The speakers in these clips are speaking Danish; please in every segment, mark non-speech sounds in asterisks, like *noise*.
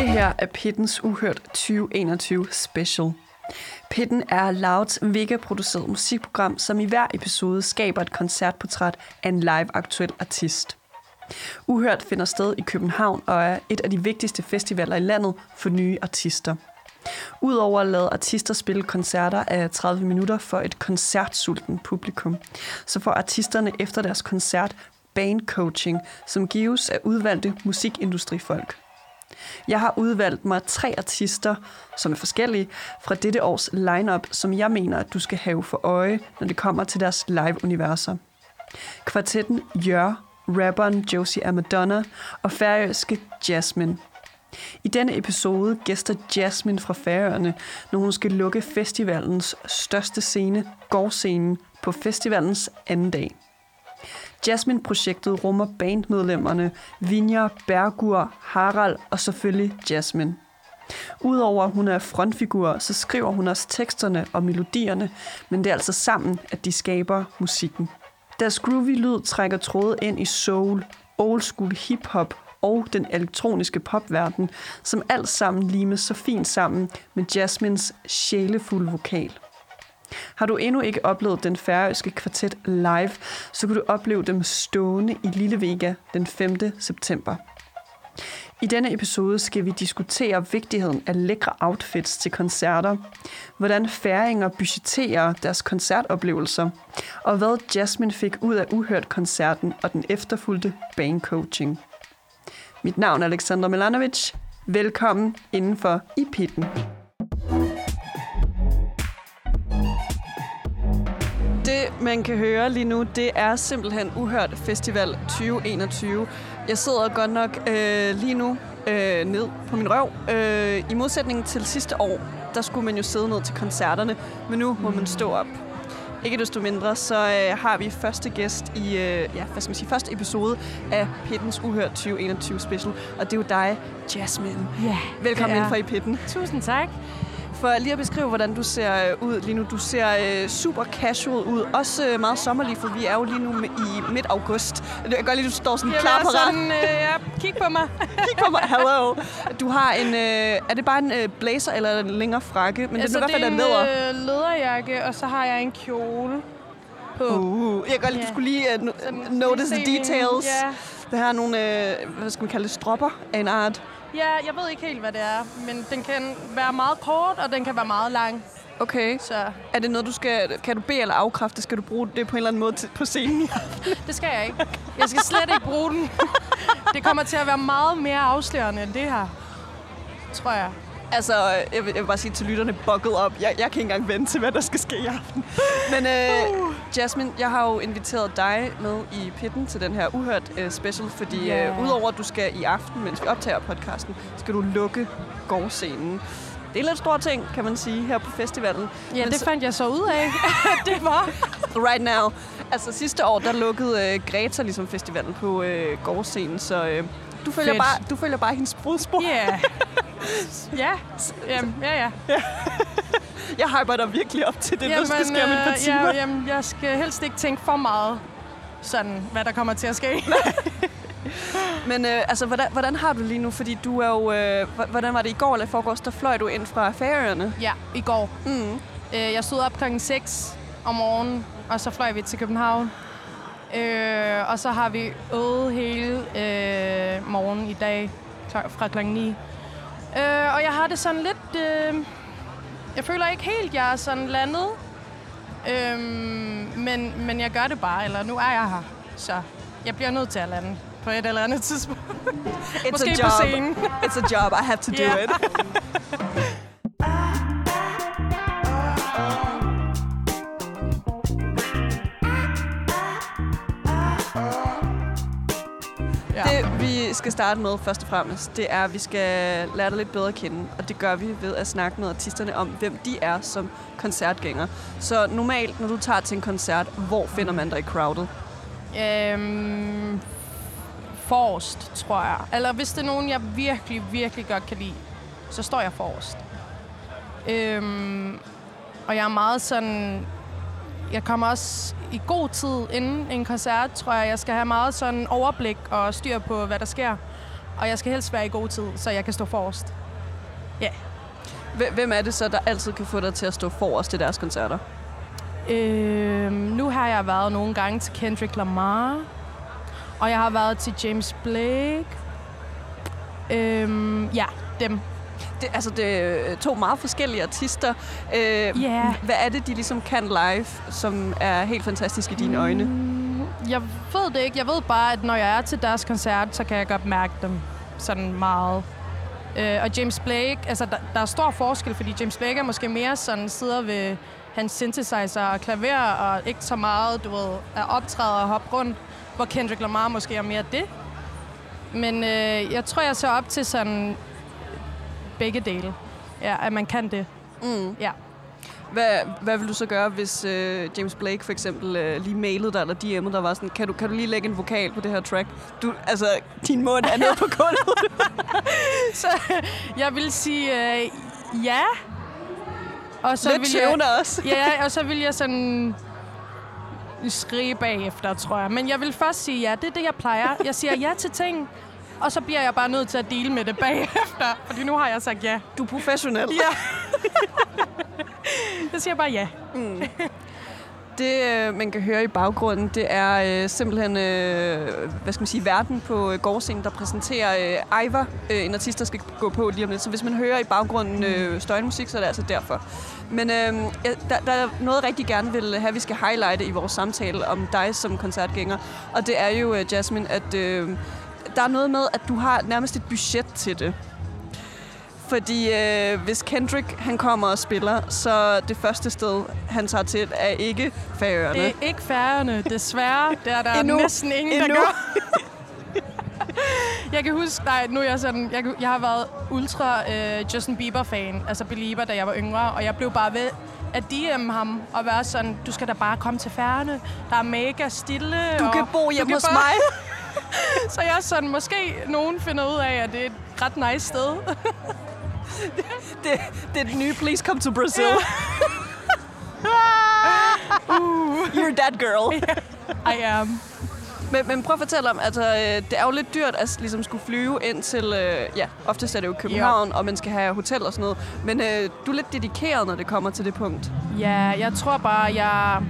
Det her er Pittens Uhørt 2021 Special. Pitten er Louds vega-produceret musikprogram, som i hver episode skaber et koncertportræt af en live aktuel artist. Uhørt finder sted i København og er et af de vigtigste festivaler i landet for nye artister. Udover at lade artister spille koncerter af 30 minutter for et koncertsulten publikum, så får artisterne efter deres koncert bandcoaching, som gives af udvalgte musikindustrifolk. Jeg har udvalgt mig tre artister, som er forskellige, fra dette års lineup, som jeg mener, at du skal have for øje, når det kommer til deres live-universer. Kvartetten Jør, rapperen Josie Amadonna og færøske Jasmine. I denne episode gæster Jasmine fra Færøerne, når hun skal lukke festivalens største scene, gårdscenen, på festivalens anden dag. Jasmine-projektet rummer bandmedlemmerne Vinja, Bergur, Harald og selvfølgelig Jasmine. Udover at hun er frontfigur, så skriver hun også teksterne og melodierne, men det er altså sammen, at de skaber musikken. Deres groovy lyd trækker tråde ind i soul, old school hip-hop og den elektroniske popverden, som alt sammen limes så fint sammen med Jasmines sjælefulde vokal. Har du endnu ikke oplevet den færøske kvartet live, så kan du opleve dem stående i Lille Vega den 5. september. I denne episode skal vi diskutere vigtigheden af lækre outfits til koncerter, hvordan færinger budgetterer deres koncertoplevelser, og hvad Jasmine fik ud af Uhørt-koncerten og den efterfulgte bandcoaching. Mit navn er Alexander Milanovic. Velkommen indenfor i pitten. Man kan høre lige nu, det er simpelthen Uhørt Festival 2021. Jeg sidder godt nok øh, lige nu øh, ned på min røv. Øh, I modsætning til sidste år, der skulle man jo sidde ned til koncerterne, men nu må man stå op. Ikke desto mindre, så øh, har vi første gæst i, øh, ja, hvad skal man sige, første episode af Pittens Uhørt 2021 special, og det er jo dig, Jasmine. Ja, Velkommen ind for i Pitten. Tusind tak. For lige at beskrive, hvordan du ser øh, ud lige nu. Du ser øh, super casual ud. Også øh, meget sommerlig, for vi er jo lige nu i midt august. Jeg kan godt lide, at du står sådan Jeg klar på sådan, øh, ja, kig på mig. *laughs* Kig på mig. Hello. Du har en... Øh, er det bare en øh, blazer eller en længere frakke? Men altså, det er i hvert fald er læder. en øh, læderjakke, og så har jeg en kjole på. Uh, jeg kan godt lide, at du skulle lige uh, Sådan, notice the min- details. Ja. Det her er nogle, øh, hvad skal man kalde det, stropper af en art. Ja, jeg ved ikke helt, hvad det er, men den kan være meget kort, og den kan være meget lang. Okay. Så Er det noget, du skal... Kan du bede eller afkræfte? Skal du bruge det på en eller anden måde på scenen? *laughs* det skal jeg ikke. Jeg skal slet ikke bruge den. det kommer til at være meget mere afslørende end det her. Tror jeg. Altså, jeg vil, jeg vil bare sige til lytterne, buckle op. Jeg, jeg kan ikke engang vente til, hvad der skal ske i aften. Men øh, Jasmine, jeg har jo inviteret dig med i pitten til den her uhørt øh, special, fordi Ja. øh, udover at du skal i aften, mens vi optager podcasten, skal du lukke gårdscenen. Det er lidt stor ting, kan man sige, her på festivalen. Ja, Men det fandt jeg så ud af. *laughs* *laughs* det var. right now. Altså sidste år, der lukkede øh, Greta ligesom festivalen på øh, gårdscenen, så øh, du, følger Fedt. bare, du følger bare hendes brudspor. Ja. *laughs* Ja. Jamen, ja, ja. Jeg hyper dig virkelig op til det, der skal ske om et par øh, timer. Ja, jamen, jeg skal helst ikke tænke for meget sådan, hvad der kommer til at ske. *laughs* Men øh, altså, hvordan, hvordan har du lige nu? Fordi du er jo... Øh, hvordan var det i går eller i forgårs, der fløj du ind fra Færøerne? ja, i går. Mm. Øh, jeg stod op klokken 6 om morgenen, og så fløj vi til København. Øh, og så har vi øvet hele øh, morgen i dag kl- fra klokken 9. Øh, og jeg har det sådan lidt... Øh, jeg føler ikke helt, jeg er sådan landet. Øh, men, men jeg gør det bare, eller nu er jeg her. Så jeg bliver nødt til at lande på et eller andet tidspunkt. It's Måske a på job. scenen. It's a job. I have to do Ja. it. *laughs* skal starte med først og fremmest, det er, at vi skal lære dig lidt bedre at kende. Og det gør vi ved at snakke med artisterne om, hvem de er som koncertgængere. Så normalt, når du tager til en koncert, hvor finder man dig i crowdet? Øhm, forrest, tror jeg. Eller hvis det er nogen, jeg virkelig, virkelig godt kan lide, så står jeg forrest. Øhm, og jeg er meget sådan... Jeg kommer også i god tid inden en koncert, tror jeg. Jeg skal have meget sådan overblik og styr på, hvad der sker. og jeg skal helst være i god tid, så jeg kan stå forrest. Ja. Hv- Hvem er det så, der altid kan få dig til at stå forrest til deres koncerter? Øh, nu har jeg været nogle gange til Kendrick Lamar, og jeg har været til James Blake. Øh, ja, dem. Det, altså, det er to meget forskellige artister. Øh, Ja. Hvad er det, de ligesom kan live, som er helt fantastisk i dine øjne? Mm, Jeg ved det ikke. Jeg ved bare, at når jeg er til deres koncert, så kan jeg godt mærke dem sådan meget. Øh, og James Blake, altså der, der er stor forskel, fordi James Blake er måske mere sådan, sidder ved hans synthesizer og klaver, og ikke så meget, du ved, er optræder og hopper rundt, hvor Kendrick Lamar måske er mere det. Men øh, jeg tror, jeg ser op til sådan begge dele. Ja, at man kan det. Mm. Ja. Hvad, hvad vil du så gøre, hvis øh, James Blake for eksempel øh, lige mailede dig, eller DM'ede dig var sådan, kan du, kan du lige lægge en vokal på det her track? Du, altså, din mund er nede på gulvet. *laughs* Så jeg vil sige øh, ja. Og så Lidt vil jeg, også. Ja, og så vil jeg sådan skrige bagefter, tror jeg. Men jeg vil først sige ja. Det er det, jeg plejer. Jeg siger ja til ting, og så bliver jeg bare nødt til at dele med det bagefter. Fordi nu har jeg sagt ja. Du er professionel. Ja. *laughs* jeg siger bare ja. Det, øh, man kan høre i baggrunden, det er øh, simpelthen, øh, hvad skal man sige, verden på øh, gårdscenen, der præsenterer øh, Ivar, øh, en artist, der skal gå på lige om lidt. Så hvis man hører i baggrunden øh, støjmusik, så er det altså derfor. Men øh, der, der er noget, jeg rigtig gerne vil have, vi skal highlighte i vores samtale om dig som koncertgænger. Og det er jo, øh, Jasmine, at øh, der er noget med, at du har nærmest et budget til det. Fordi øh, hvis Kendrick han kommer og spiller, så det første sted, han tager til, er ikke Færøerne. Det er ikke færgerne, desværre. Det er der Endnu. næsten ingen, der Endnu. gør. *laughs* Jeg kan huske, nej, nu er jeg sådan, jeg, jeg har været ultra øh, Justin Bieber-fan, altså belieber, da jeg var yngre, og jeg blev bare ved at DM ham og være sådan, du skal da bare komme til færne, der er mega stille. Du og kan bo hjemme hos bare- mig. *laughs* *laughs* Så jeg er sådan, måske nogen finder ud af, at det er et ret nice sted. *laughs* Det, det er det nye Please Come to Brazil. *laughs* You're that girl. I am. Men, men prøv at fortælle om, altså, øh, det er jo lidt dyrt at ligesom skulle flyve ind til, øh, ja, oftest er det jo København, og man skal have hotel og sådan noget. Men øh, du er lidt dedikeret, når det kommer til det punkt. Ja, jeg tror bare, jeg...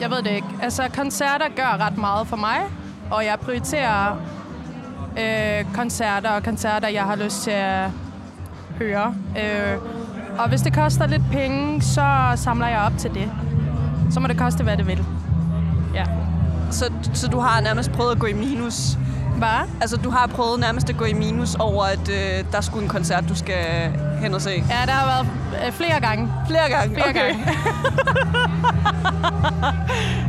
Jeg ved det ikke. Altså, koncerter gør ret meget for mig, og jeg prioriterer øh, koncerter og koncerter, jeg har lyst til at høre. Øh, og hvis det koster lidt penge, så samler jeg op til det. Så må det koste, hvad det vil. Ja. Så, så du har nærmest prøvet at gå i minus. Hvad? Altså, du har prøvet nærmest at gå i minus over, at øh, der skulle en koncert, du skal hen og se. Ja, der har været øh, flere gange. Flere gange? Flere okay. gange.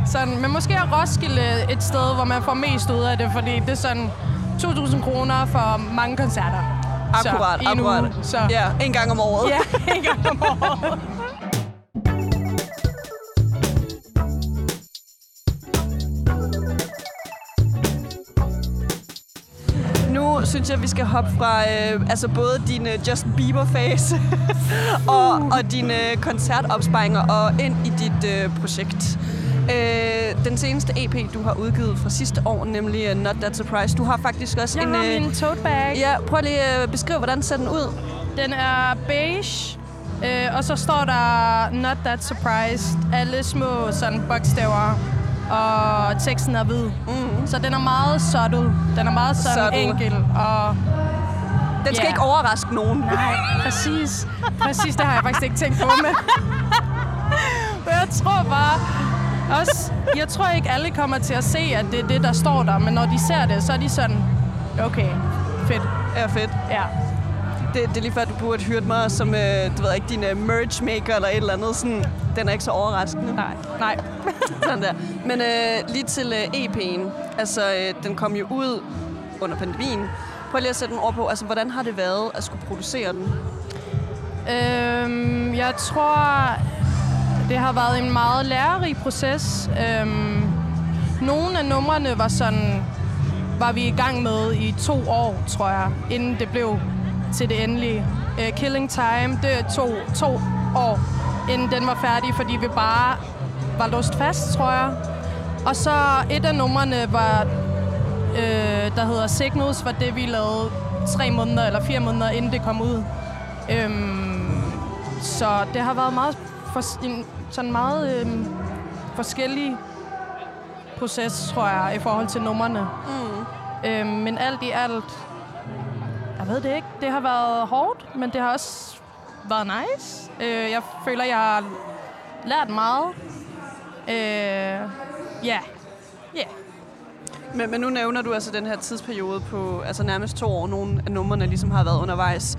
*laughs* sådan, men måske er Roskilde et sted, hvor man får mest ud af det, fordi det er sådan 2.000 kroner for mange koncerter. Akkurat, så, akkurat. Uge, så. Ja, en gang om året. ja, en gang om året. *laughs* synes jeg, vi skal hoppe fra øh, altså både din øh, Justin Bieber-fase *laughs* og, og dine øh, koncertopsparinger og ind i dit øh, projekt. Øh, den seneste EP, du har udgivet fra sidste år, nemlig uh, Not That Surprise. Du har faktisk også Jeg en... har min tote bag. Ja, prøv lige at øh, beskrive, hvordan ser den ud. Den er beige, øh, og så står der Not That Surprised. Alle små sådan bogstaver, og teksten er hvid. Mm. Så den er meget subtle. Den er meget sådan Subtle. enkel, og Den skal Ja. ikke overraske nogen. Nej, præcis. Præcis, det har jeg faktisk ikke tænkt på, men... *laughs* men jeg tror bare... Også, jeg tror ikke, alle kommer til at se, at det er det, der står der, men når de ser det, så er de sådan, okay, fedt, Ja, fedt. ja. Det, det er lige før, du burde hyre mig som, øh, du ved ikke, din øh, merch maker eller et eller andet. Sådan, den er ikke så overraskende. Nej, nej. *laughs* Sådan der. Men øh, lige til øh, EP'en. Altså, øh, den kom jo ud under pandemien. Prøv lige at sætte den ord på. Altså, hvordan har det været at skulle producere den? Øhm, jeg tror, det har været en meget lærerig proces. Øhm, nogle af numrene var sådan, var vi i gang med i to år, tror jeg, inden det blev til det endelige. Uh, Killing Time, det tog to år, inden den var færdig, fordi vi bare var låst fast, tror jeg. Og så et af numrene var øh, der hedder Signals, var det, vi lavede tre måneder eller fire måneder, inden det kom ud. Øhm, så det har været meget for, en, sådan meget øhm, forskellig proces, tror jeg, i forhold til numrene. Mm. Øhm, men alt i alt, jeg ved det ikke, det har været hårdt, men det har også været nice. Øh, jeg føler, jeg har lært meget. Øh, ja. Yeah. Ja. Yeah. Men, men nu nævner du altså den her tidsperiode på altså nærmest to år, nogle af numrene ligesom har været undervejs.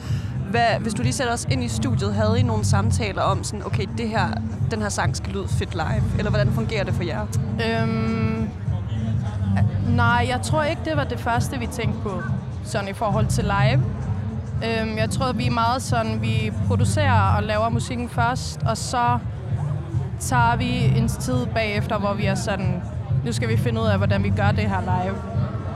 Hvad, hvis du lige sætter os ind i studiet, havde I nogle samtaler om sådan, okay, det her, den her sang skal lyde fedt live? Eller hvordan fungerer det for jer? Øhm, nej, jeg tror ikke, det var det første, vi tænkte på, sådan i forhold til live. Øhm, jeg tror, vi er meget sådan, vi producerer og laver musikken først, og så tager vi en tid bagefter, hvor vi er sådan, nu skal vi finde ud af, hvordan vi gør det her live.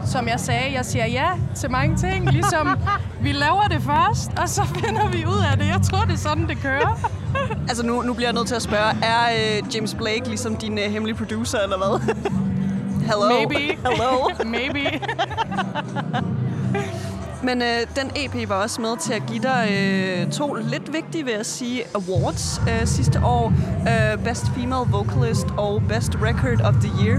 Som jeg sagde, jeg siger ja til mange ting, *laughs* ligesom vi laver det først, og så finder vi ud af det. Jeg tror, det er sådan, det kører. *laughs* altså nu, nu bliver jeg nødt til at spørge, er øh, James Blake ligesom din øh, hemmelige producer, eller hvad? *laughs* Hello? Maybe. Hello? Maybe. Men øh, den EP var også med til at give dig øh, to lidt vigtige, vil jeg sige, awards øh, sidste år. Øh, Best Female Vocalist og Best Record of the Year.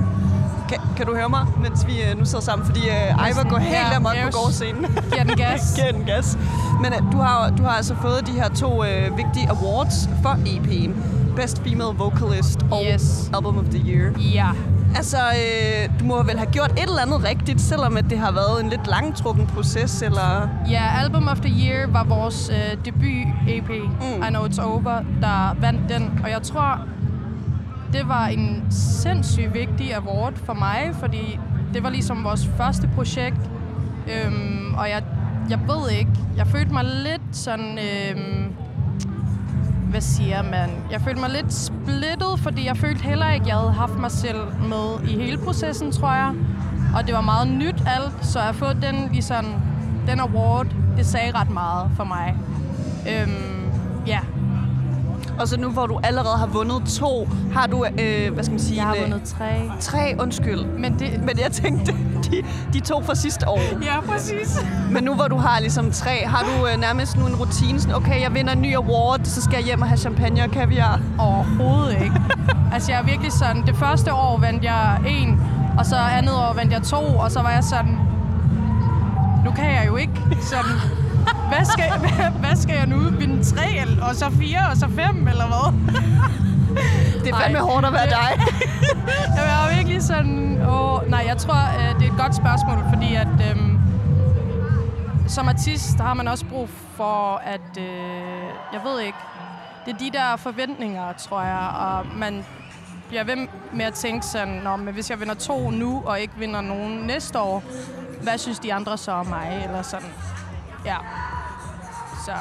Kan, kan du høre mig, mens vi øh, nu sidder sammen? Fordi øh, Ivar går helt amok på gårdscenen. Giver den *laughs* gas. Giver den gas. Men øh, du, har, du har altså fået de her to øh, vigtige awards for EP'en. Best Female Vocalist og yes. Album of the Year. Ja. Altså, øh, du må vel have gjort et eller andet rigtigt, selvom at det har været en lidt langtrukken proces, eller? Ja, Album of the Year var vores øh, debut-EP, mm. I Know It's Over, der vandt den. Og jeg tror, det var en sindssygt vigtig award for mig, fordi det var ligesom vores første projekt. Øhm, og jeg, jeg ved ikke, jeg følte mig lidt sådan... Øhm, hvad siger man? Jeg følte mig lidt splittet, fordi jeg følte heller ikke, at jeg havde haft mig selv med i hele processen, tror jeg. Og det var meget nyt alt, så at få den, ligesom, den award, det sagde ret meget for mig. Øhm, ja. Og så nu, hvor du allerede har vundet to, har du, øh, hvad skal man sige? Jeg har en, vundet tre. Tre, undskyld. Men, det, Men jeg tænkte, *laughs* de, de to fra sidste år. Ja, præcis. Men nu, hvor du har ligesom tre, har du øh, nærmest nu en rutine, sådan, okay, jeg vinder en ny award, så skal jeg hjem og have champagne og kaviar? Overhovedet ikke. altså, jeg er virkelig sådan, det første år vandt jeg en, og så andet år vandt jeg to, og så var jeg sådan, nu kan jeg jo ikke sådan, *laughs* hvad skal, hvad, *laughs* hvad skal jeg nu? Vinde tre, og så fire, og så fem, eller hvad? *laughs* Det er fandme Ej. hårdt at være dig. jeg er virkelig sådan... Åh, nej, jeg tror, øh, det er et godt spørgsmål, fordi at... Øhm, som artist har man også brug for, at... Øh, jeg ved ikke... Det er de der forventninger, tror jeg, og man bliver ved med at tænke sådan, Nå, men hvis jeg vinder to nu, og ikke vinder nogen næste år, hvad synes de andre så om mig? Eller sådan. Ja. Så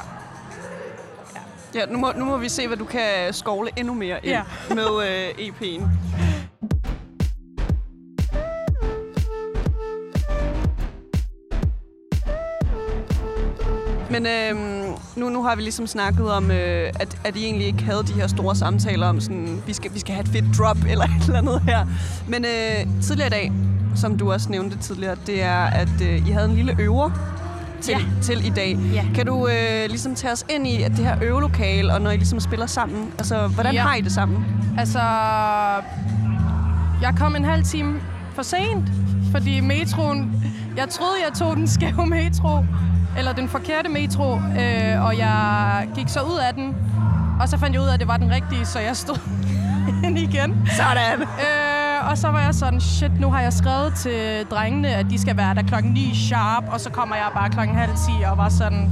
Ja, nu må, nu må vi se, hvad du kan skovle endnu mere ind ja. med øh, EP'en. Men øhm, nu, nu har vi ligesom snakket om, øh, at, at I egentlig ikke havde de her store samtaler om, sådan, vi skal, vi skal have et fedt drop *laughs* eller et eller andet her. Men øh, tidligere i dag, som du også nævnte tidligere, det er, at øh, I havde en lille øver til, ja. til i dag. Ja. Kan du øh, ligesom tage os ind i at det her øvelokale, og når I ligesom spiller sammen? Altså, hvordan ja. har I det sammen? Altså, jeg kom en halv time for sent, fordi metroen... Jeg troede, jeg tog den skæve *laughs* metro, eller den forkerte metro, øh, og jeg gik så ud af den, og så fandt jeg ud af, at det var den rigtige, så jeg stod *laughs* ind igen. Sådan! Øh, og så var jeg sådan, shit, nu har jeg skrevet til drengene, at de skal være der klokken 9 sharp, og så kommer jeg bare klokken halv 10 og var sådan,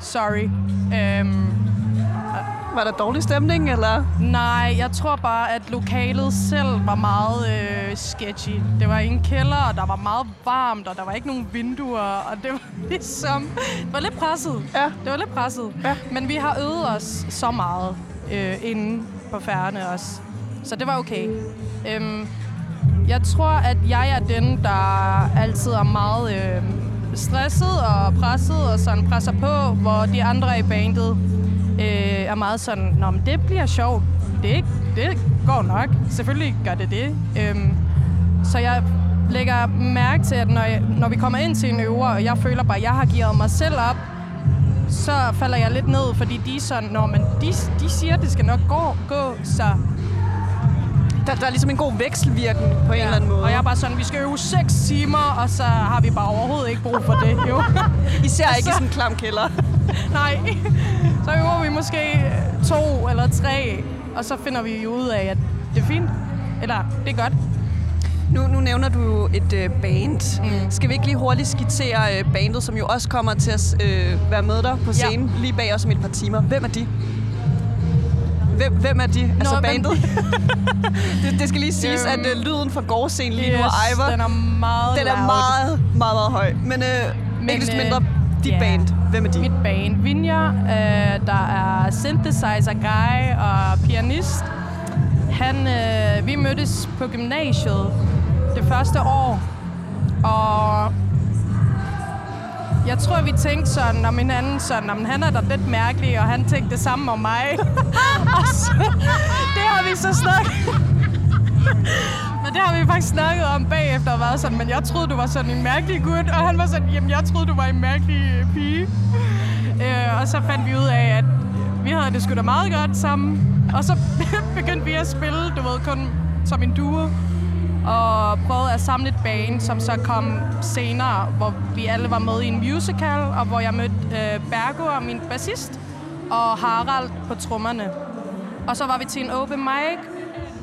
sorry. Øhm, var der dårlig stemning, eller? Nej, jeg tror bare, at lokalet selv var meget øh, sketchy. Det var en kælder, og der var meget varmt, og der var ikke nogen vinduer, og det var *laughs* ligesom... Det var lidt presset. Ja. Det var lidt presset. Ja. Men vi har øvet os så meget øh, inden på færgerne også. Så det var okay. Øhm, jeg tror, at jeg er den, der altid er meget øh, stresset og presset og sådan presser på, hvor de andre i bandet øh, er meget sådan, Nå, men det bliver sjovt. Det, det går nok. Selvfølgelig gør det det. Øhm, så jeg lægger mærke til, at når, jeg, når vi kommer ind til en øver, og jeg føler bare, at jeg har givet mig selv op, så falder jeg lidt ned, fordi de er sådan, når man, de, de siger, at det skal nok gå, gå så der, der er ligesom en god vekselvirken på en eller anden måde. Og jeg er bare sådan, vi skal øve 6 timer, og så har vi bare overhovedet ikke brug for det, jo. *laughs* Især ikke i så- sådan en klam kælder. *laughs* Nej. Så øver vi måske to eller tre, og så finder vi jo ud af, at det er fint. Eller, det er godt. Nu, nu nævner du jo et øh, band. Mm. Skal vi ikke lige hurtigt skitsere øh, bandet, som jo også kommer til at øh, være med dig på scenen lige bag os om et par timer? Hvem er de? Hvem, hvem er de? altså bandet? *laughs* det, det skal lige siges, Øhm, at øh, lyden fra gårdscenen lige nu er Ivor. den er meget Den er loud. meget, meget, meget høj. Men, øh, Men, ikke øh, mindre, dit ja. band. Hvem er de? Mit band Vinja, øh, der er synthesizer guy og pianist. Han, øh, vi mødtes på gymnasiet det første år, og jeg tror, vi tænkte sådan om hinanden, sådan, om han er da lidt mærkelig, og han tænkte det samme om mig. *laughs* og så, det har vi så snakket Men det har vi faktisk snakket om bagefter og været sådan, men jeg troede, du var sådan en mærkelig gut, og han var sådan, jamen jeg troede, du var en mærkelig pige. Øh, og så fandt vi ud af, at vi havde det sgu da meget godt sammen. Og så *laughs* begyndte vi at spille, du ved, kun som en duo. Og prøvede at samle et band, som så kom senere, hvor vi alle var med i en musical, og hvor jeg mødte øh, Bergo og min bassist, og Harald på trommerne. Og så var vi til en open mic,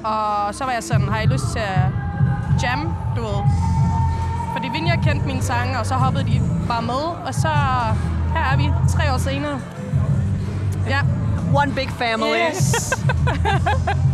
og så var jeg sådan, har I lyst til at jam, du ved? Fordi Vinja kendte mine sange, og så hoppede de bare med, og så her er vi tre år senere. Ja. One big family. Yes. *laughs*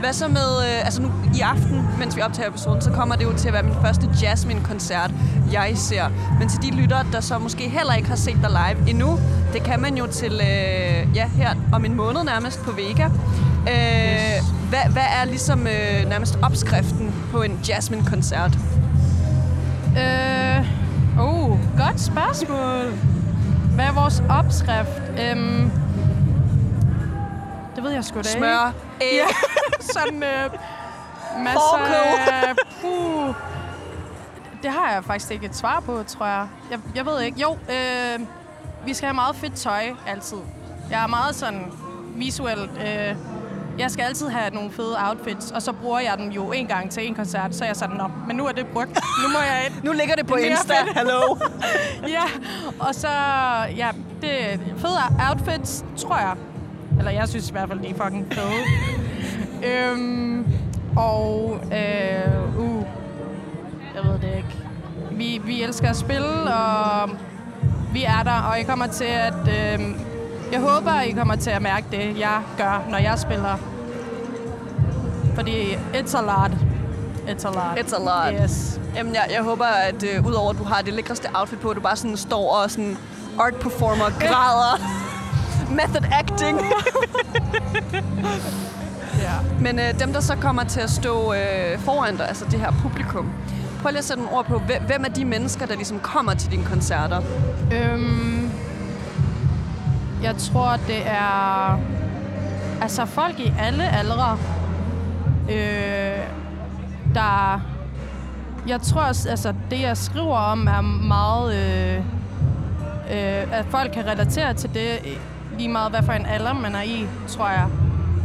Hvad så med, øh, altså nu i aften, mens vi optager episoden, så kommer det jo til at være min første Jasmine-koncert, jeg ser. Men til de lyttere, der så måske heller ikke har set dig live endnu, det kan man jo til, øh, ja, her om en måned nærmest på Vega. Øh, Yes. hvad, hvad er ligesom øh, nærmest opskriften på en Jasmine-koncert? øh, oh, godt spørgsmål. Hvad er vores opskrift? Øhm, det ved jeg sgu da ikke. Smør, æg, Ja, *laughs* sådan øh, masser af... Puh. Det har jeg faktisk ikke et svar på, tror jeg. Jeg, jeg ved ikke. Jo, øh, vi skal have meget fedt tøj altid. Jeg er meget sådan visuelt... Øh, jeg skal altid have nogle fede outfits, og så bruger jeg dem jo en gang til en koncert. Så er jeg sådan, Nå, men nu er det brugt. Nu må jeg *laughs* nu ligger det på Insta, hallo. *laughs* ja, og så, ja, det fede outfits, tror jeg. Eller jeg synes i hvert fald, de er fucking fede. *laughs* øhm, og, øh, uh, jeg ved det ikke. Vi, vi elsker at spille, og vi er der, og jeg kommer til at, øh, jeg håber, I kommer til at mærke det, jeg gør, når jeg spiller. Fordi it's a lot. It's a lot. It's a lot. Yes. Jamen, jeg, jeg håber, at øh, udover at du har det lækreste outfit på, du bare sådan står og sådan art performer, græder. *laughs* Method acting. *laughs* Ja. Men øh, dem, der så kommer til at stå øh, foran dig, altså det her publikum, prøv lige at sætte nogle ord på, hvem, hvem er de mennesker, der ligesom kommer til dine koncerter? Øhm, jeg tror, det er altså folk i alle aldre, øh, der... Jeg tror også, altså det, jeg skriver om, er meget... Øh, øh, at folk kan relatere til det, lige meget hvad for en alder man er i, tror jeg.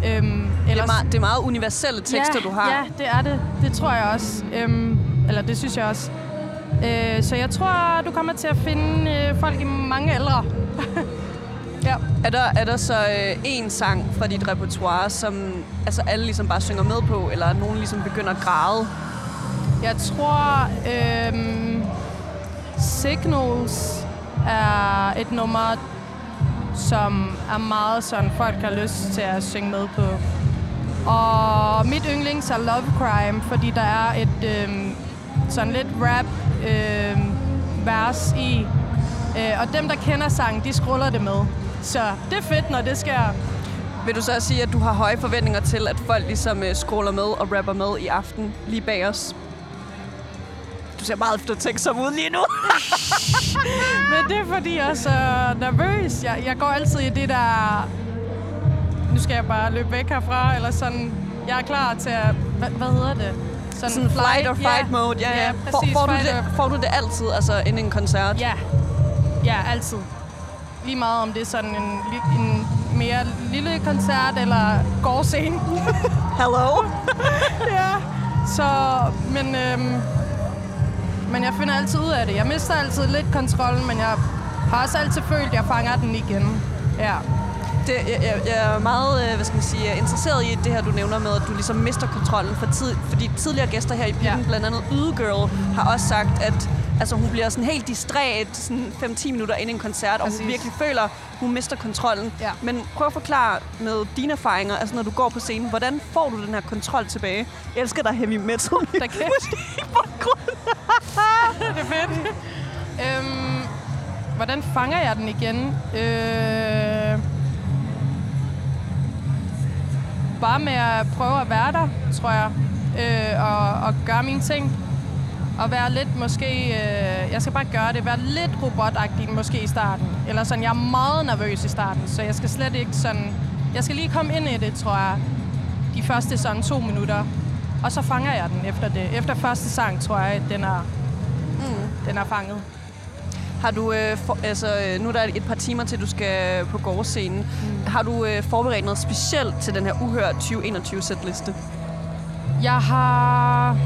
Øhm, Det er, meget, det er meget universelle tekster, ja, du har. Ja, det er det. Det tror jeg også. Øhm, eller det synes jeg også. Øh, så jeg tror, du kommer til at finde øh, folk i mange aldre. *laughs* ja. Er der, er der så øh, en sang fra dit repertoire, som altså, alle ligesom bare synger med på, eller er nogen ligesom begynder at græde? Jeg tror, øhm, Signals er et nummer, som er meget sådan, folk har lyst til at synge med på. Og mit yndlings er Love Crime, fordi der er et øh, sådan lidt rap øh, vers i. Øh, og dem, der kender sangen, de scroller det med. Så det er fedt, når det sker. Vil du så sige, at du har høje forventninger til, at folk ligesom øh, scroller med og rapper med i aften lige bag os? Du ser meget eftertænksom ud lige nu. *laughs* Men det er fordi, jeg er så nervøs. Jeg, jeg går altid i det der... Nu skal jeg bare løbe væk herfra, eller sådan... Jeg er klar til at... Hvad, hvad hedder det? Sådan flight or fight ja. mode. Ja, ja. ja får, præcis. får, du fight det, får du det altid, altså inden en koncert? Ja. Ja, altid. Lige meget om det er sådan en, en mere lille koncert eller gårdscene. Hello? *laughs* ja. Så, men, øhm, men jeg finder altid ud af det. Jeg mister altid lidt kontrollen, men jeg har også altid følt, at jeg fanger den igen. Ja. Det, jeg, jeg, jeg er meget øh, hvad skal man sige, interesseret i det her, du nævner med, at du ligesom mister kontrollen. For tid, fordi tidligere gæster her i Pitten, Ja. blandt andet Yde Girl, har også sagt, at altså, hun bliver sådan helt distræt sådan 5-10 minutter inden en koncert, og Præcis. hun virkelig føler, hun mister kontrollen. Ja. Men prøv at forklare med dine erfaringer, altså når du går på scenen, hvordan får du den her kontrol tilbage? Jeg elsker dig heavy metal. *laughs* Der kan *laughs* det er fedt. øhm, hvordan fanger jeg den igen? Øh, bare med at prøve at være der, tror jeg. Øh, og, og gøre mine ting. Og være lidt måske... Øh, jeg skal bare gøre det. Være lidt robotagtig måske i starten. Eller sådan, jeg er meget nervøs i starten, så jeg skal slet ikke sådan... Jeg skal lige komme ind i det, tror jeg. De første sådan to minutter. Og så fanger jeg den efter det. Efter første sang, tror jeg, den er, mm. den er fanget. Har du, øh, for, altså, øh, nu er der et par timer til, du skal på gårdscenen. Mm. Har du øh, forberedt noget specielt til den her uhørt 2021-sætliste? Jeg har...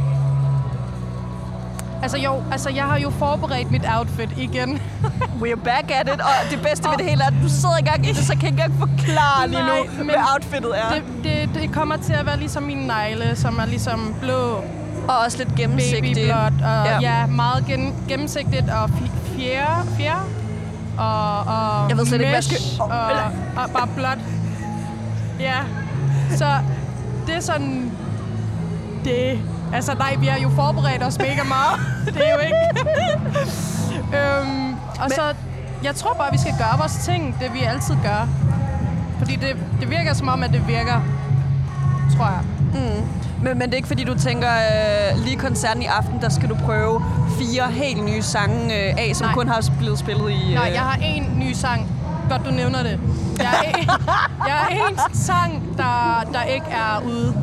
Altså jo, altså jeg har jo forberedt mit outfit igen. *laughs* We're back at it, og det bedste ved det hele er, at du sidder i gang i det, så jeg kan ikke engang forklare lige Nej, nu, men hvad outfittet er. Det, det, det kommer til at være ligesom mine negle, som er ligesom blå, og også lidt gennemsigtigt. babyblåt, og Ja. ja, meget gen, gennemsigtigt og fjerde, fjerde, og, og Jeg ved slet ikke, hvad mesh, skal- og, og bare blåt. Ja, så det er sådan, det, altså nej, vi har jo forberedt os mega meget, *laughs* det er jo ikke. *laughs* øhm, og Men- så, jeg tror bare, vi skal gøre vores ting, det vi altid gør. Fordi det, det virker som om, at det virker, tror jeg. Men, men det er ikke fordi, du tænker, øh, lige koncerten i aften, der skal du prøve fire helt nye sange øh, af, som Nej. kun har blevet spillet i... Nej, øh, jeg har en ny sang. Godt, du nævner det. Jeg har en, *laughs* jeg har en sang, der, der ikke er ude,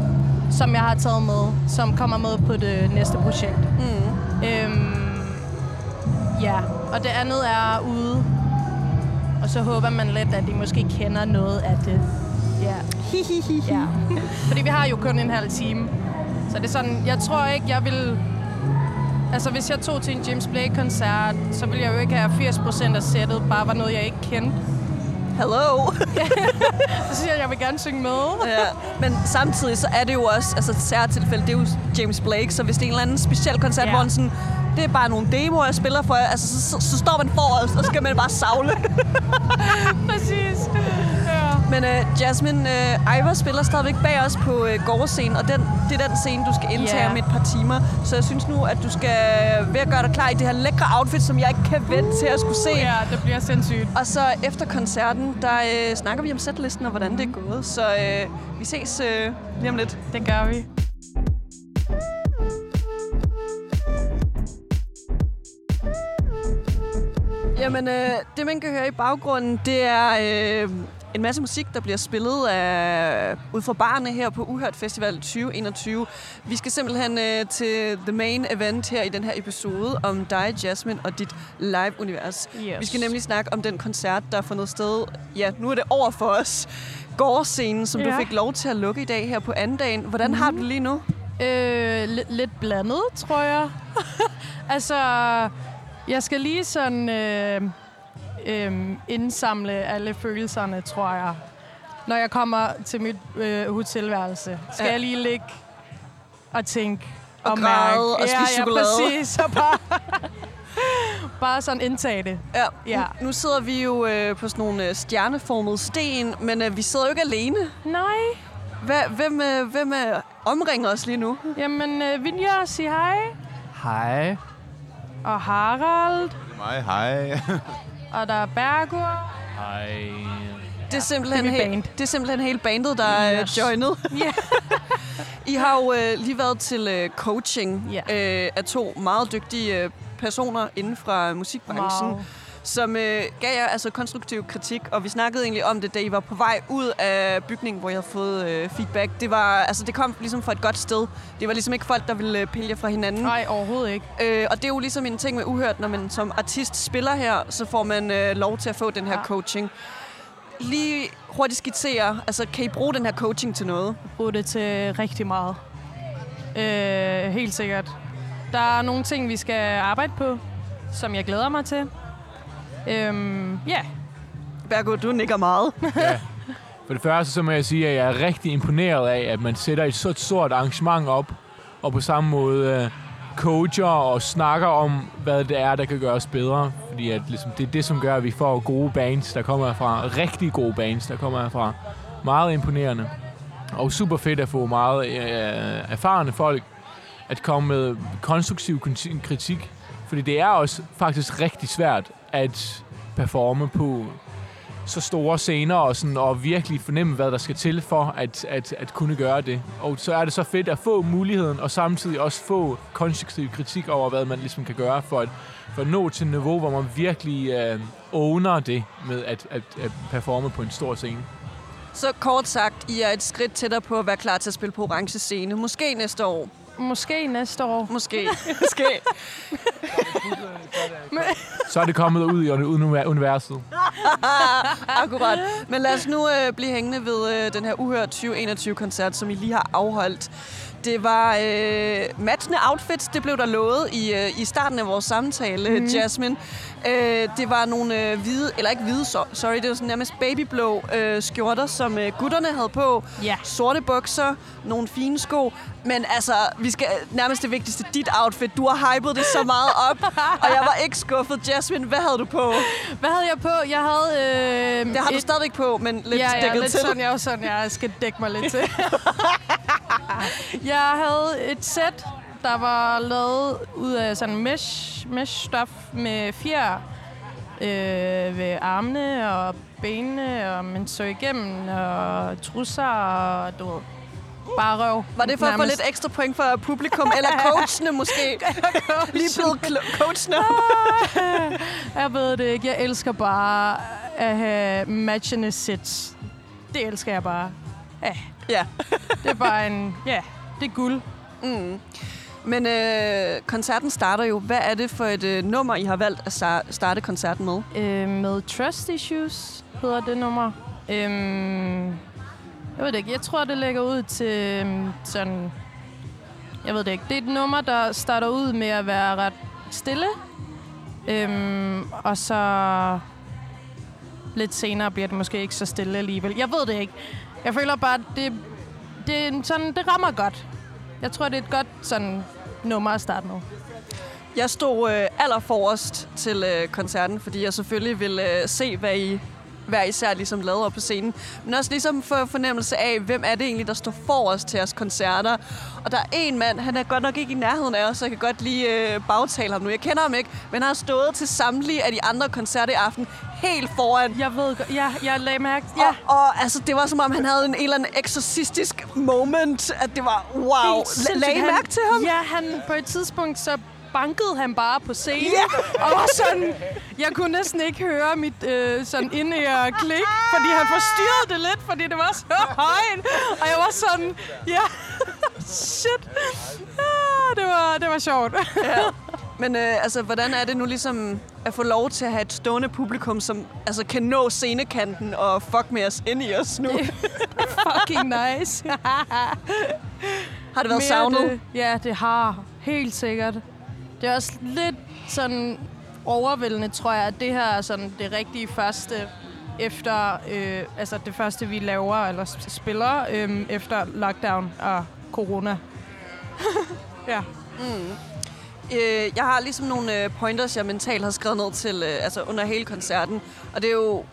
som jeg har taget med, som kommer med på det næste projekt. Mm. Øhm, ja, og det andet er ude. Og så håber man lidt, at de måske kender noget af det. Ja. ja. Fordi vi har jo kun en halv time. Så det er sådan, jeg tror ikke, jeg vil... Altså, hvis jeg tog til en James Blake-koncert, så ville jeg jo ikke have 80% af sættet bare var noget, jeg ikke kendte. Hello! *laughs* Så siger jeg, at jeg vil gerne synge med. ja. Men samtidig så er det jo også, altså særtilfælde, det er jo James Blake, så hvis det er en eller anden speciel koncert, Ja. hvor han sådan, det er bare nogle demoer, jeg spiller for altså så, så, så står man forrest, og så skal man bare savle. *laughs* Præcis. Men uh, Jasmine, uh, Ivor spiller stadigvæk bag os på uh, gårdscenen, og den, det er den scene, du skal indtage Ja. om et par timer. Så jeg synes nu, at du skal ved at gøre dig klar i det her lækre outfit, som jeg ikke kan vente til at skulle se. ja, det bliver sindssygt. Og så efter koncerten, der øh, snakker vi om setlisten og hvordan det er gået. Så øh, vi ses øh, lige om lidt. Det gør vi. Jamen, øh, det man kan høre i baggrunden, det er øh, en masse musik, der bliver spillet af, ud fra barne her på Uhørt Festival 2021. Vi skal simpelthen øh, til the main event her i den her episode om dig, Jasmine, og dit live-univers. Yes. Vi skal nemlig snakke om den koncert, der er fundet sted. Ja, nu er det over for os. Gårdscenen, som ja. du fik lov til at lukke i dag her på anden dagen. Hvordan mm. har du det lige nu? Øh, li- lidt blandet, tror jeg. *laughs* altså, jeg skal lige sådan øh, øh, indsamle alle følelserne, tror jeg. Når jeg kommer til mit øh, hotelværelse, skal Ja. ja. jeg lige ligge og tænke Og mærke. græde og ja, spise chokolade. Ja, præcis. *laughs* Så bare, bare sådan indtage det. Ja, Ja. Nu, sidder vi jo øh, på sådan nogle øh, stjerneformede sten, men øh, vi sidder jo ikke alene. Nej. Hva, hvem, øh, hvem øh, omringer os lige nu? Jamen, øh, Vinja, sig hej. Hej. Og Harald. Mig, hej. *laughs* Og der er Bergur. Hej. Det er simpelthen, det er he- band. det er simpelthen hele bandet, der er Yes. joinet. *laughs* Ja. I har jo øh, lige været til øh, coaching Ja. øh, af to meget dygtige øh, personer inden fra musikbranchen. Wow. Som øh, gav jer altså konstruktiv kritik, og vi snakkede egentlig om det, da I var på vej ud af bygningen, hvor jeg havde fået øh, feedback. Det, var, altså, det kom ligesom fra et godt sted. Det var ligesom ikke folk, der ville øh, pille jer fra hinanden. Nej, overhovedet ikke. Øh, og det er jo ligesom en ting med uhørt, når man som artist spiller her, så får man øh, lov til at få den her Ja. coaching. Lige hurtigt skitsere, altså kan I bruge den her coaching til noget? bruge det til rigtig meget. Øh, helt sikkert. Der er nogle ting, vi skal arbejde på, som jeg glæder mig til. Øhm, ja, Bergo, du nikker meget. *laughs* Ja. For det første, så må jeg sige, at jeg er rigtig imponeret af, at man sætter et så stort arrangement op, og på samme måde øh, coacher og snakker om, hvad det er, der kan gøres bedre. Fordi at, ligesom, det er det, som gør, at vi får gode bands, der kommer herfra. Rigtig gode bands, der kommer herfra. Meget imponerende. Og super fedt at få meget øh, erfarne folk at komme med konstruktiv kriti- kritik. Fordi det er også faktisk rigtig svært at performe på så store scener og, sådan, og virkelig fornemme, hvad der skal til for at, at, at kunne gøre det. Og så er det så fedt at få muligheden, og samtidig også få konstruktiv kritik over, hvad man ligesom kan gøre for at, for at nå til et niveau, hvor man virkelig øh, owner det med at, at, at performe på en stor scene. Så kort sagt, I er et skridt tættere på at være klar til at spille på orange scene. Måske næste år måske næste år. Måske. *laughs* Måske. *laughs* Så er det kommet ud i uni- universet. *laughs* Akkurat. Men lad os nu øh, blive hængende ved øh, den her Uhørt 2021-koncert, som I lige har afholdt. Det var øh, matchende outfits, det blev der lovet i, øh, i starten af vores samtale, mm. Jasmine. Øh, det var nogle øh, hvide, eller ikke hvide, so- sorry, det var sådan nærmest babyblå øh, skjorter, som øh, gutterne havde på. Ja. Sorte bukser, nogle fine sko. Men altså, vi skal nærmest det vigtigste, dit outfit. Du har hypet det så meget op, og jeg var ikke skuffet. Jasmine, hvad havde du på? Hvad havde jeg på? Jeg havde... Øh, Det har du et- stadigvæk på, men lidt ja, ja, dækket lidt til. sådan, jeg er sådan, jeg skal dække mig lidt til. *laughs* *laughs* jeg havde et sæt, der var lavet ud af sådan mesh, mesh stof med fjer øh, ved armene og benene, og man så igennem, og trusser, og du ved, bare røv. Var det for at få nærmest. lidt ekstra point for publikum, eller *laughs* coachene måske? *laughs* Lige blevet coachene. Jeg ved det ikke. Jeg elsker bare at have matchende sets. Det elsker jeg bare. Ja, Ja. det er bare en... Ja, det er guld. Mm. Men øh, koncerten starter jo. Hvad er det for et øh, nummer, I har valgt at sta- starte koncerten med? Øh, med Trust Issues hedder det nummer. Øhm, jeg ved det ikke. Jeg tror, det lægger ud til øhm, sådan... Jeg ved det ikke. Det er et nummer, der starter ud med at være ret stille. Øhm, og så lidt senere bliver det måske ikke så stille alligevel. Jeg ved det ikke. Jeg føler bare, at det, det, er en sådan, det rammer godt. Jeg tror, det er et godt sådan, nummer at starte med. Jeg stod øh, allerforrest til øh, koncerten, fordi jeg selvfølgelig ville øh, se, hvad I hver især ligesom lavet op på scenen. Men også ligesom få fornemmelse af, hvem er det egentlig, der står forrest til jeres koncerter. Og der er en mand, han er godt nok ikke i nærheden af os, så jeg kan godt lige øh, bagtale ham nu. Jeg kender ham ikke, men han har stået til samtlige af de andre koncerter i aften helt foran. Jeg ved godt. Ja, jeg lagde mærke. Ja. Og, og altså, det var som om, han havde en, en eller anden eksorcistisk moment, at det var wow. Lagde Han- mærke til ham? Ja, han på et tidspunkt så bankede han bare på scenen. Og var sådan, jeg kunne næsten ikke høre mit øh, sådan inde klik, fordi han forstyrrede det lidt, fordi det var så højt. Og jeg var sådan, ja, *laughs* shit. Ah, det, var, det var sjovt. Ja. Men øh, altså, hvordan er det nu ligesom at få lov til at have et stående publikum, som altså, kan nå scenekanten og fuck med os ind i os nu? *laughs* Fucking nice. Har det været Mere savnet? Det, ja, det har. Helt sikkert. Det er også lidt sådan overvældende, tror jeg, at det her er sådan det rigtige første efter, øh, altså det første, vi laver eller spiller øh, efter lockdown og corona. *laughs* ja. Øh, jeg har ligesom nogle øh, pointers, jeg mentalt har skrevet ned til øh, altså under hele koncerten. Og det er jo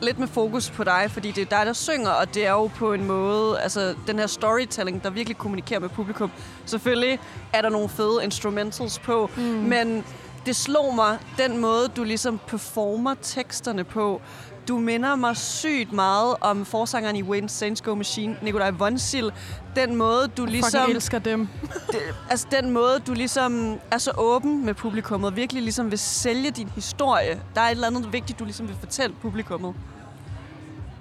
lidt med fokus på dig, fordi det er dig, der synger, og det er jo på en måde, altså den her storytelling, der virkelig kommunikerer med publikum. Selvfølgelig er der nogle fede instrumentals på, mm. men det slog mig, den måde, du ligesom performer teksterne på, du minder mig sygt meget om forsangeren i Wayne Saints Go Machine, Nikolaj Vonsil. Den måde, du Ligesom... ligesom... Fucking elsker dem. *laughs* det, altså den måde, du ligesom er så åben med publikummet, og virkelig ligesom vil sælge din historie. Der er et eller andet vigtigt, du ligesom vil fortælle publikummet.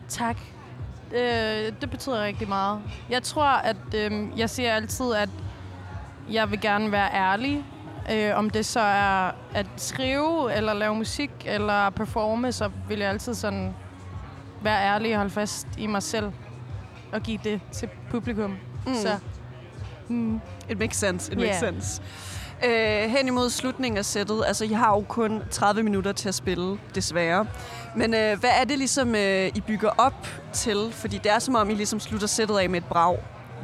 Tak. Øh, det betyder rigtig meget. Jeg tror, at øh, jeg siger altid, at jeg vil gerne være ærlig. Øh, om det så er at skrive, eller lave musik, eller performe, så vil jeg altid sådan være ærlig og holde fast i mig selv. Og give det til publikum. Mm. Så mm, It makes sense. It makes Yeah. sense. Øh, hen imod slutningen af sættet, altså jeg har jo kun 30 minutter til at spille, desværre. Men øh, hvad er det ligesom, øh, I bygger op til? Fordi det er som om, I ligesom slutter sættet af med et brag.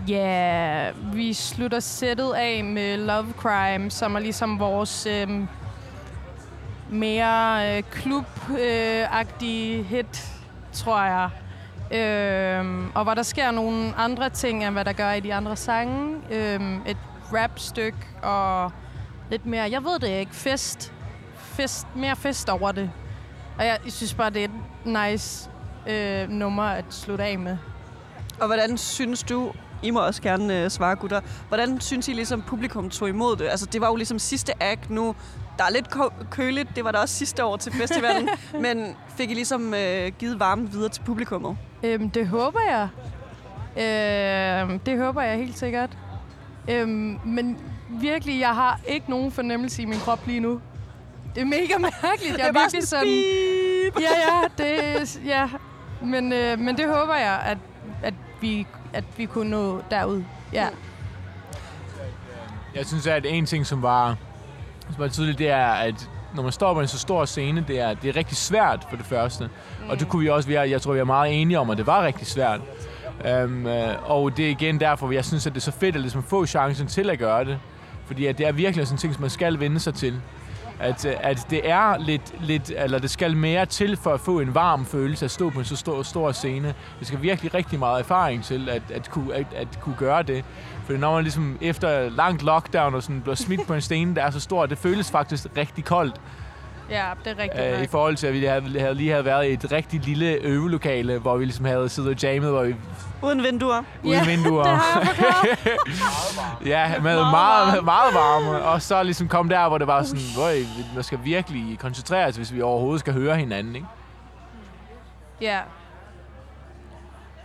Ja, yeah, vi slutter sættet af med Love Crime, som er ligesom vores øhm, mere øh, klub-agtige øh, hit, tror jeg. Øhm, og hvor der sker nogle andre ting, end hvad der gør i de andre sange. Øhm, et rapstykke og lidt mere, jeg ved det ikke, fest. fest mere fest over det. Og jeg, jeg synes bare, det er et nice øh, nummer at slutte af med. Og hvordan synes du, i må også gerne øh, svare, gutter, hvordan synes I ligesom publikum tog imod det? Altså det var jo ligesom sidste act nu. Der er lidt køligt, det var der også sidste år til festivalen. *laughs* men fik I ligesom øh, givet varmen videre til publikummet? Øhm, det håber jeg. Øhm, det håber jeg helt sikkert. Øhm, men virkelig, jeg har ikke nogen fornemmelse i min krop lige nu. Det er mega *laughs* mærkeligt. Jeg er, bare virkelig sådan... beep. Ja, ja, det, ja. Men, øh, men det håber jeg, at, at, vi, at vi kunne nå derud. Ja. Jeg synes, at en ting, som var, som var tydeligt, det er, at når man står på en så stor scene, det er, det er rigtig svært for det første. Mm. Og det kunne vi også være, jeg tror, vi er meget enige om, at det var rigtig svært. Um, og det er igen derfor, jeg synes, at det er så fedt at ligesom få chancen til at gøre det. Fordi at det er virkelig sådan en ting, som man skal vende sig til. At, øh, at det er lidt, lidt, eller det skal mere til for at få en varm følelse at stå på en så stor, stor scene. Det skal virkelig rigtig meget erfaring til at, at, kunne, at, at kunne gøre det. For når man ligesom efter langt lockdown og sådan bliver smidt på en scene, der er så stor, det føles faktisk rigtig koldt ja, det er rigtigt Øh, I forhold til, at vi havde, havde lige havde været i et rigtig lille øvelokale, hvor vi ligesom havde siddet og jammet, hvor vi Uden vinduer. uden Ja, *laughs* vinduer. Det har jeg. *laughs* Ja, med meget, meget, meget varme. Og så ligesom kom der, hvor det var sådan, hvor man skal virkelig koncentrere os, hvis vi overhovedet skal høre hinanden, ikke? Ja.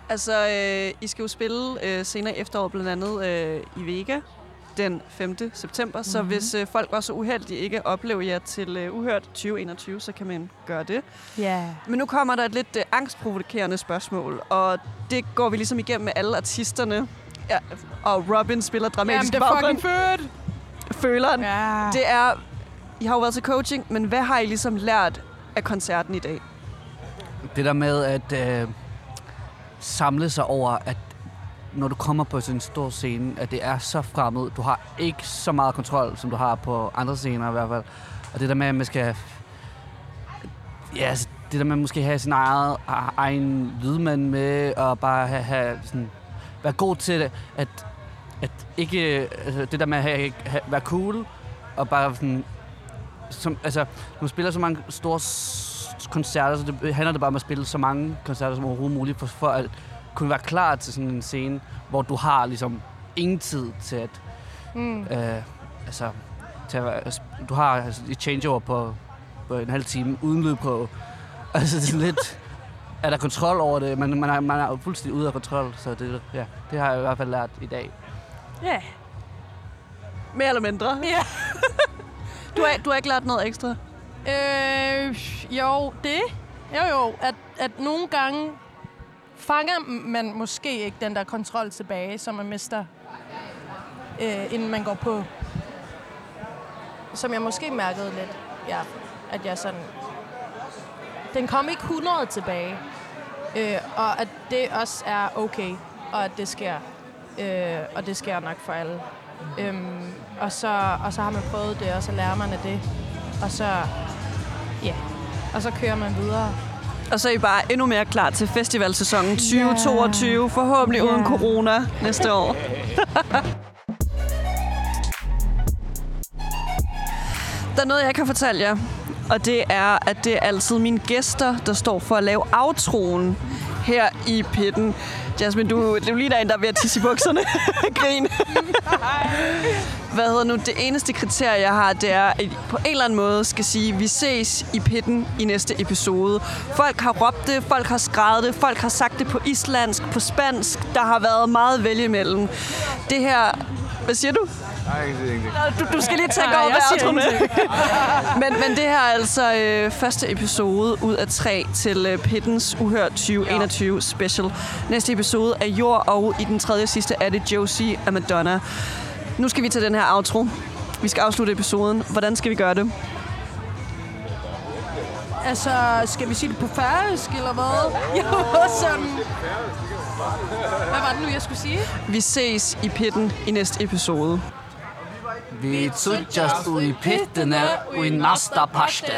Altså, øh, I skal jo spille øh, senere i efteråret, blandt andet øh, i Vega den 5. september. Mm-hmm. Så hvis øh, folk var så uheldige ikke at opleve jer til øh, Uhørt 2021, så kan man gøre det. Ja. Men nu kommer der et lidt øh, angstprovokerende spørgsmål, og det går vi ligesom igennem med alle artisterne. Ja, og Robin spiller Jamen, dramatisk det er fucking fedt. Føleren. Ja. Det er... I har jo været til coaching, men hvad har I ligesom lært af koncerten i dag? Det der med at øh, samle sig over, at når du kommer på sådan en stor scene, at det er så fremmed. Du har ikke så meget kontrol, som du har på andre scener i hvert fald. Og det der med, at man skal... Ja, altså, det der med at måske have sin eget, egen lydmand med, og bare have, have sådan, være god til det, at, at ikke... Altså, det der med at have, have, være cool, og bare sådan... Som, altså, når man spiller så mange store koncerter, så det handler det bare om at spille så mange koncerter som overhovedet muligt, for, for at kunne være klar til sådan en scene, hvor du har ligesom ingen tid til at, Mm. øh, altså, til at altså, du har altså, et changeover på, på en halv time uden lydprøve. *laughs* Altså, det er lidt, er der kontrol over det? Man, man, er, man er fuldstændig ude af kontrol, så det, ja, det har jeg i hvert fald lært i dag. Ja. Mere eller mindre. Ja. *laughs* Du har, du har ikke lært noget ekstra? Øh, jo, det. Jo, jo. At, at nogle gange fanger man måske ikke den der kontrol tilbage, som man mister, øh, inden man går på. Som jeg måske mærkede lidt, ja, at jeg sådan... Den kom ikke 100 tilbage. Øh, og at det også er okay, og at det sker. Øh, og det sker nok for alle. Øhm, og, så, og så har man prøvet det, og så lærer man af det. Og så, ja, og så kører man videre. Og så er I bare endnu mere klar til festivalsæsonen 2022, forhåbentlig Ja. uden corona næste år. Der er noget, jeg kan fortælle jer. og det er, at det er altid mine gæster, der står for at lave outroen her i pitten. Jasmine, du, du ligner en, der er ved at tisse i bukserne. *laughs* Grin. Hvad hedder nu? Det eneste kriterie, jeg har, det er, at I på en eller anden måde skal sige, vi ses i pitten i næste episode. Folk har råbt det, folk har skrevet det, folk har sagt det på islandsk, på spansk. Der har været meget vælge imellem. Det her... Hvad siger du? Nej, ingenting. Du, du skal lige tænke over, hvad siger er. men, men det her er altså øh, første episode ud af tre til øh, Pittens Uhørt 2021 special. Næste episode er Jord, og i den tredje sidste er det Josie af Madonna. Nu skal vi til den her outro. Vi skal afslutte episoden. Hvordan skal vi gøre det? Altså, skal vi sige det på færøsk, eller hvad? *laughs* Jo, sådan. Hvad var det nu, jeg skulle sige? Vi ses i pitten i næste episode. Vi tudjast ui pittene ui nasta pashte.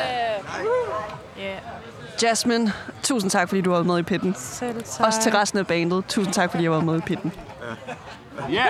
Yeah. Jasmine, tusind tak, fordi du har været med i pitten. Selv tak. Også til resten af bandet. Tusind tak, fordi jeg har været med i pitten. Ja.